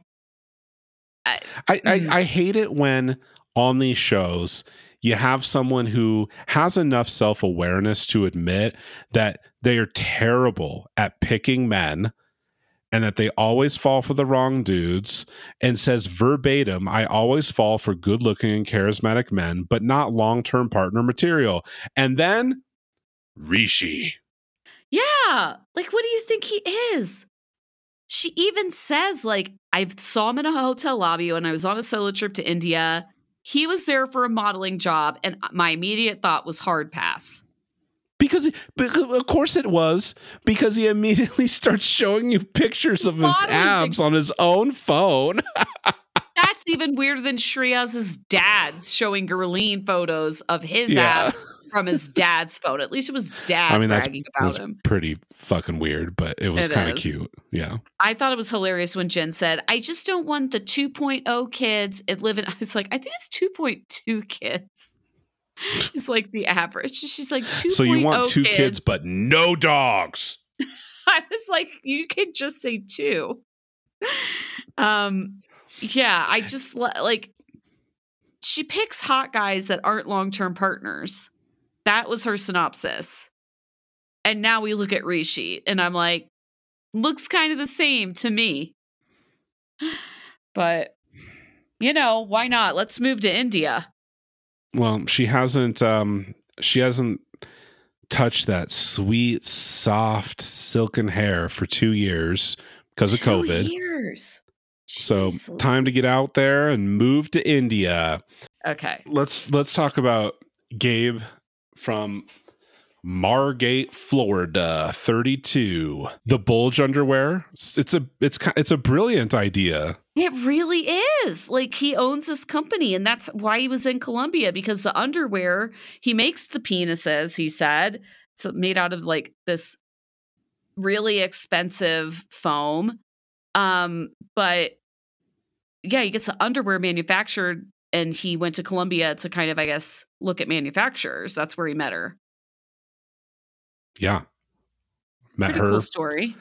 I, Mm. I, I hate it when on these shows you have someone who has enough self awareness to admit that they are terrible at picking men and that they always fall for the wrong dudes and says verbatim, I always fall for good looking and charismatic men, but not long term partner material. And then Rishi. Yeah. Like, what do you think he is? She even says, like, I saw him in a hotel lobby when I was on a solo trip to India. He was there for a modeling job, and my immediate thought was hard pass. Because, because of course it was because he immediately starts showing you pictures of his Modeling abs on his own phone. That's even weirder than Shreyas's dad's showing Gerline photos of his Yeah. abs from his dad's phone. At least it was dad I mean, that's, bragging about that's him. pretty fucking weird, but it was kind of cute. Yeah. I thought it was hilarious when Jen said, I just don't want the 2.0 kids it live in. It's like, I think it's 2.2 kids. It's like the average. She's like, 2.0 So you want two kids. kids, but no dogs. I was like, you could just say two. Um, yeah, I just like she picks hot guys that aren't long term partners. That was her synopsis. And now we look at Rishi, and I'm like, looks kind of the same to me. But you know, why not? Let's move to India. Well, she hasn't um she hasn't touched that sweet, soft, silken hair for two years because of Two COVID. Years. So Jeez time to get out there and move to India. Okay. Let's let's talk about Gabe from Margate, Florida, 32. The bulge underwear. It's a it's it's a brilliant idea. It really is. Like he owns this company, and that's why he was in Colombia because the underwear he makes the penises. He said it's made out of like this really expensive foam. Um, but yeah, he gets the underwear manufactured, and he went to Colombia to kind of, I guess, look at manufacturers. That's where he met her. Yeah. Met Pretty her cool story.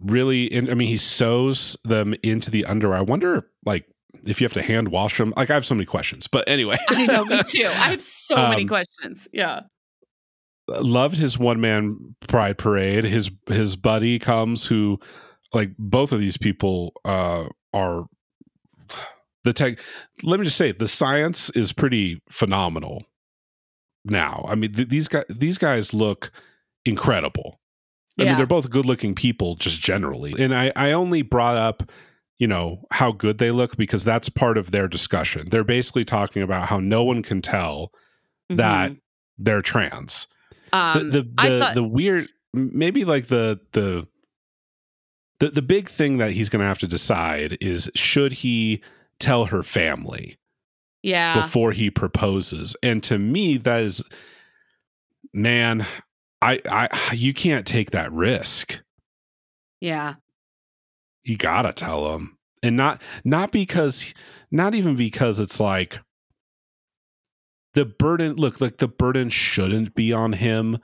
really in, I mean he sews them into the underwear. I wonder like if you have to hand wash them. Like I have so many questions. But anyway. I know, me too. I have so many Um, questions. Yeah. loved his one man pride parade. His his buddy comes who like both of these people uh are the tech let me just say the science is pretty phenomenal now. I mean th- these guys these guys look incredible. I mean they're both good looking people just generally. And I I only brought up you know how good they look because that's part of their discussion. They're basically talking about how no one can tell that Mhm. they're trans Um, the the the, thought- the weird maybe like the the the the big thing that he's going to have to decide is should he tell her family yeah. before he proposes. And to me that is man i i you can't take that risk. Yeah. you got to tell him. And not not because not even because it's like the burden look like the burden shouldn't be on him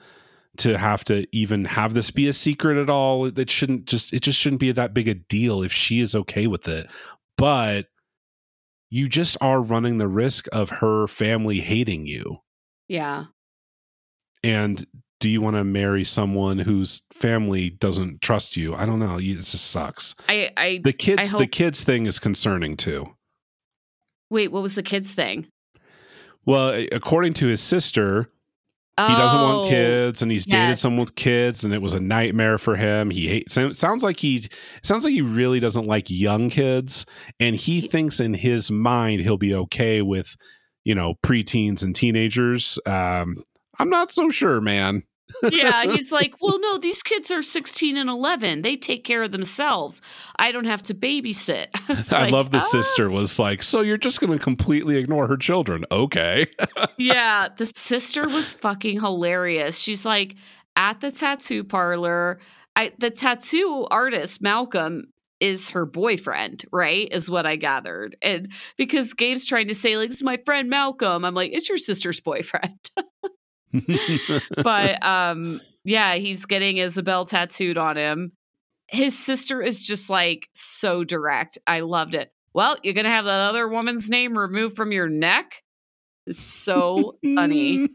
to have to even have this be a secret at all. It shouldn't just it just shouldn't be that big a deal if she is okay with it. But you just are running the risk of her family hating you. Yeah. and do you want to marry someone whose family doesn't trust you? I don't know. It just sucks. I, I the kids the hope- kids thing is concerning too. Wait, what was the kids thing? well according to his sister he doesn't want Oh, kids and he's dated yes. someone with kids and it was a nightmare for him. He hates it sounds like he sounds like he really doesn't like young kids and he thinks in his mind he'll be okay with you know preteens and teenagers. Um i'm not so sure man yeah, he's like, well, no, these kids are 16 and 11. They take care of themselves. I don't have to babysit. I like, love the "Ah." sister was like so you're just going to completely ignore her children okay Yeah, the sister was fucking hilarious. She's like at the tattoo parlor. I the tattoo artist Malcolm is her boyfriend, right? Is what I gathered. And because Gabe's trying to say like this is my friend Malcolm, I'm like it's your sister's boyfriend. but um yeah, he's getting Isabel tattooed on him. His sister is just like so direct. I loved it. Well, you're gonna have that other woman's name removed from your neck. So funny.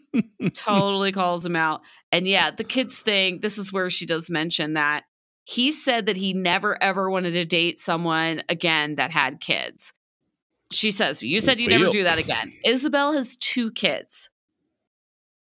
totally calls him out. And yeah, the kids thing, this is where she does mention that he said that he never ever wanted to date someone again that had kids. She says, You said you'd never do that again. Isabel has two kids.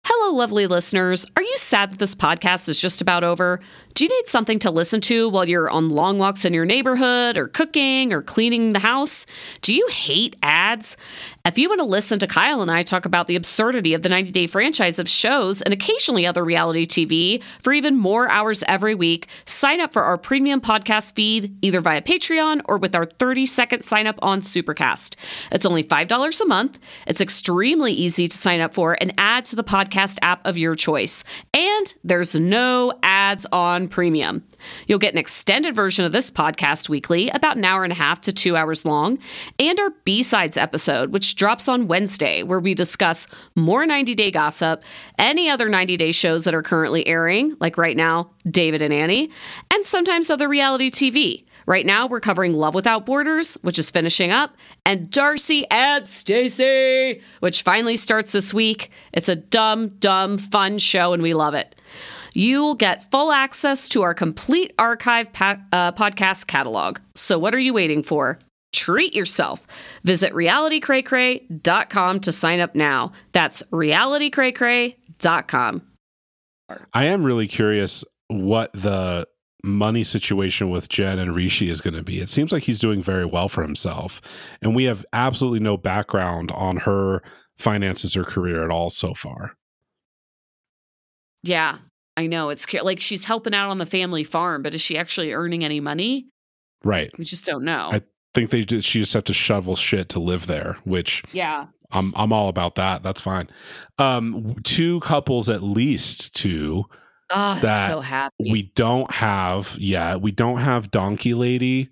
Hello, lovely listeners. Are you sad that this podcast is just about over? Do you need something to listen to while you're on long walks in your neighborhood or cooking or cleaning the house? Do you hate ads? If you want to listen to Kyle and I talk about the absurdity of the 90 Day franchise of shows and occasionally other reality TV for even more hours every week, sign up for our premium podcast feed either via Patreon or with our 30 second sign up on Supercast. It's only $5 a month. It's extremely easy to sign up for and add to the podcast app of your choice. And there's no ads on premium. You'll get an extended version of this podcast weekly, about an hour and a half to two hours long, and our B sides episode, which drops on Wednesday, where we discuss more 90 Day Gossip, any other 90 Day shows that are currently airing, like right now, David and Annie, and sometimes other reality TV. Right now, we're covering Love Without Borders, which is finishing up, and Darcy and Stacy, which finally starts this week. It's a dumb, dumb, fun show, and we love it. You'll get full access to our complete archive pa- uh, podcast catalog. So, what are you waiting for? Treat yourself. Visit realitycraycray.com to sign up now. That's realitycraycray.com. I am really curious what the money situation with Jen and Rishi is going to be. It seems like he's doing very well for himself, and we have absolutely no background on her finances or career at all so far. Yeah, I know. It's like she's helping out on the family farm, but is she actually earning any money? Right. We just don't know. I think they just she just have to shovel shit to live there, which yeah. I'm I'm all about that. That's fine. Um two couples at least two Oh, that so happy. we don't have yet. We don't have Donkey Lady.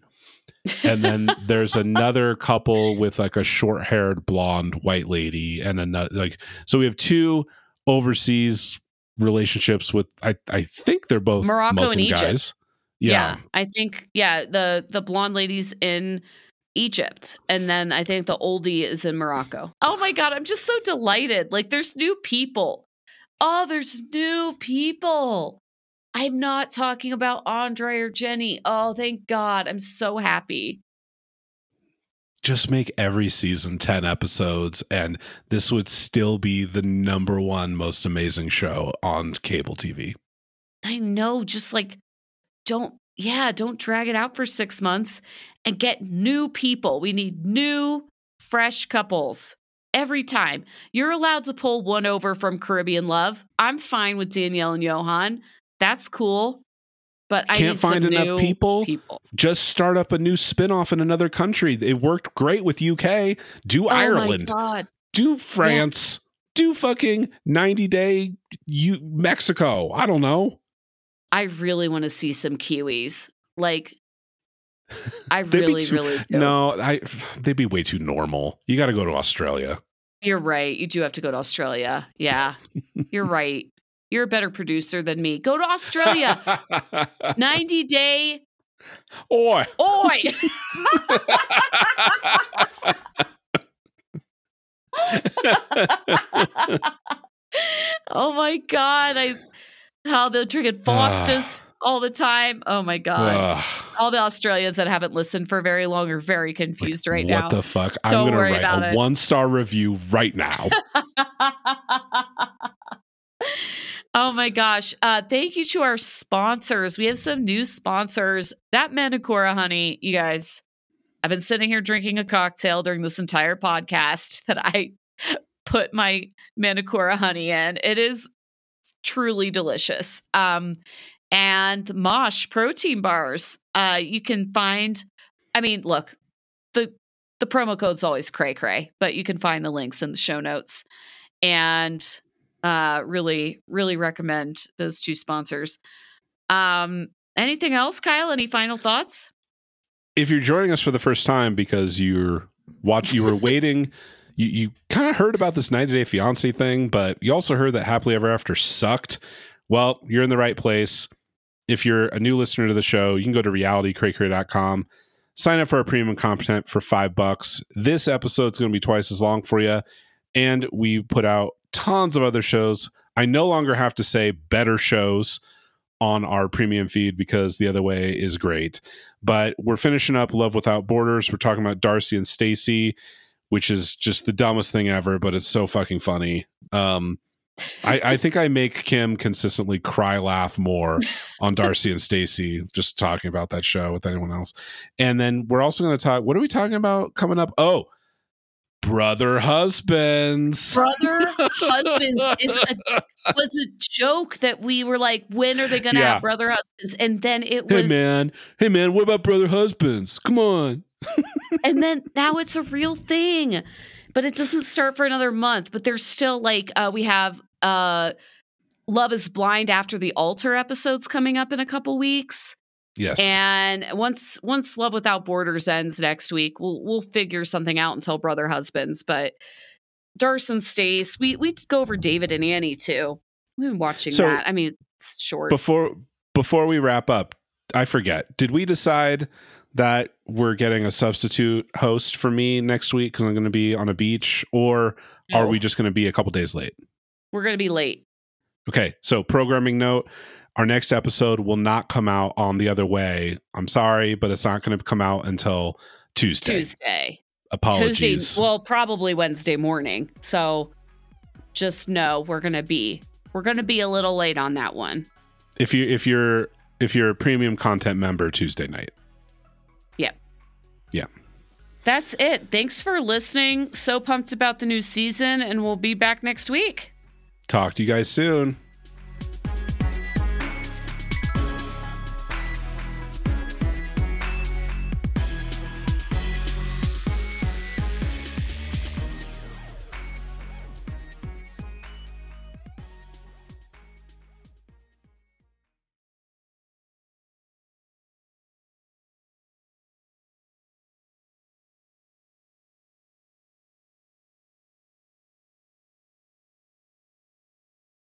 and then there's another couple with like a short-haired blonde white lady and another like so we have two overseas relationships with I I think they're both Morocco and Egypt. guys. yeah. Yeah. I think yeah, the the blonde ladies in Egypt and then I think the oldie is in Morocco. Oh my god, I'm just so delighted. Like there's new people. Oh, there's new people. I'm not talking about Andre or Jenny. Oh, thank God. I'm so happy. Just make every season 10 episodes and this would still be the number one most amazing show on cable TV. I know, just like don't yeah, don't drag it out for 6 months and get new people. We need new fresh couples. Every time. You're allowed to pull one over from Caribbean Love. I'm fine with Danielle and Yohan. That's cool. But I Can't find enough people? People. Just start up a new spin-off in another country. It worked great with UK. Do Oh my Ireland. god. do France. Do fucking 90 day you Mexico. I don't know. I really want to see some Kiwis. Like I really, too- really do. No, I they'd be way too normal. You got to go to Australia. You're right. You do have to go to Australia. Yeah. You're right. You're a better producer than me. Go to Australia. 90 day. Oi. Oi. oh my God. I how they're drinking Foster's ah. all the time. Oh my God. Ugh. All the Australians that haven't listened for very long are very confused right what now. What the fuck? I'm Don't gonna worry write about a one star review right now. oh my gosh. Uh, thank you to our sponsors. We have some new sponsors. That Manukora honey, you guys. I've been sitting here drinking a cocktail during this entire podcast that I put my Manukora honey in. It is truly delicious. Um, and Mosh protein bars. Uh, you can find, I mean, look, the the promo code's always cray cray, but you can find the links in the show notes. And uh really, really recommend those two sponsors. Um, anything else, Kyle? Any final thoughts? if you're joining us for the first time because you're watch you were waiting you, you kind of heard about this 90 day fiance thing but you also heard that happily ever after sucked well you're in the right place if you're a new listener to the show you can go to realitycraycray.com sign up for our premium content for five bucks this episode's going to be twice as long for you and we put out tons of other shows i no longer have to say better shows on our premium feed because the other way is great but we're finishing up Love Without Borders. We're talking about Darcy and Stacy, which is just the dumbest thing ever, but it's so fucking funny. Um, I, I think I make Kim consistently cry laugh more on Darcy and Stacy just talking about that show with anyone else. And then we're also going to talk. What are we talking about coming up? Oh, brother husbands. Brother husbands is a, was a joke that we were like, when are they going to Yeah. have brother husbands? And then it was Hey man, hey man, what about brother husbands? Come on. and then now it's a real thing, but it doesn't start for another month. But there's still like uh, we have uh, Love Is Blind after the altar episodes coming up in a couple weeks. Yes. And once once Love Without Borders ends next week, we'll we'll figure something out until Brother Husbands. But Darcy and Stace, we we go over David and Annie too. We've been watching So- that. I mean, it's short. before before we wrap up, I forget. Did we decide that we're getting a substitute host for me next week because I'm going to be on a beach, or are No. we just going to be a couple days late? We're gonna be late. Okay, so programming note: our next episode will not come out on the other way. I'm sorry, but it's not going to come out until Tuesday. Tuesday. Apologies. Tuesday. Well, probably Wednesday morning. So just know we're gonna be we're gonna be a little late on that one. if you if you're if you're a premium content member, Tuesday night. Yep. Yeah. That's it. Thanks for listening. So pumped about the new season, and we'll be back next week. Talk to you guys soon.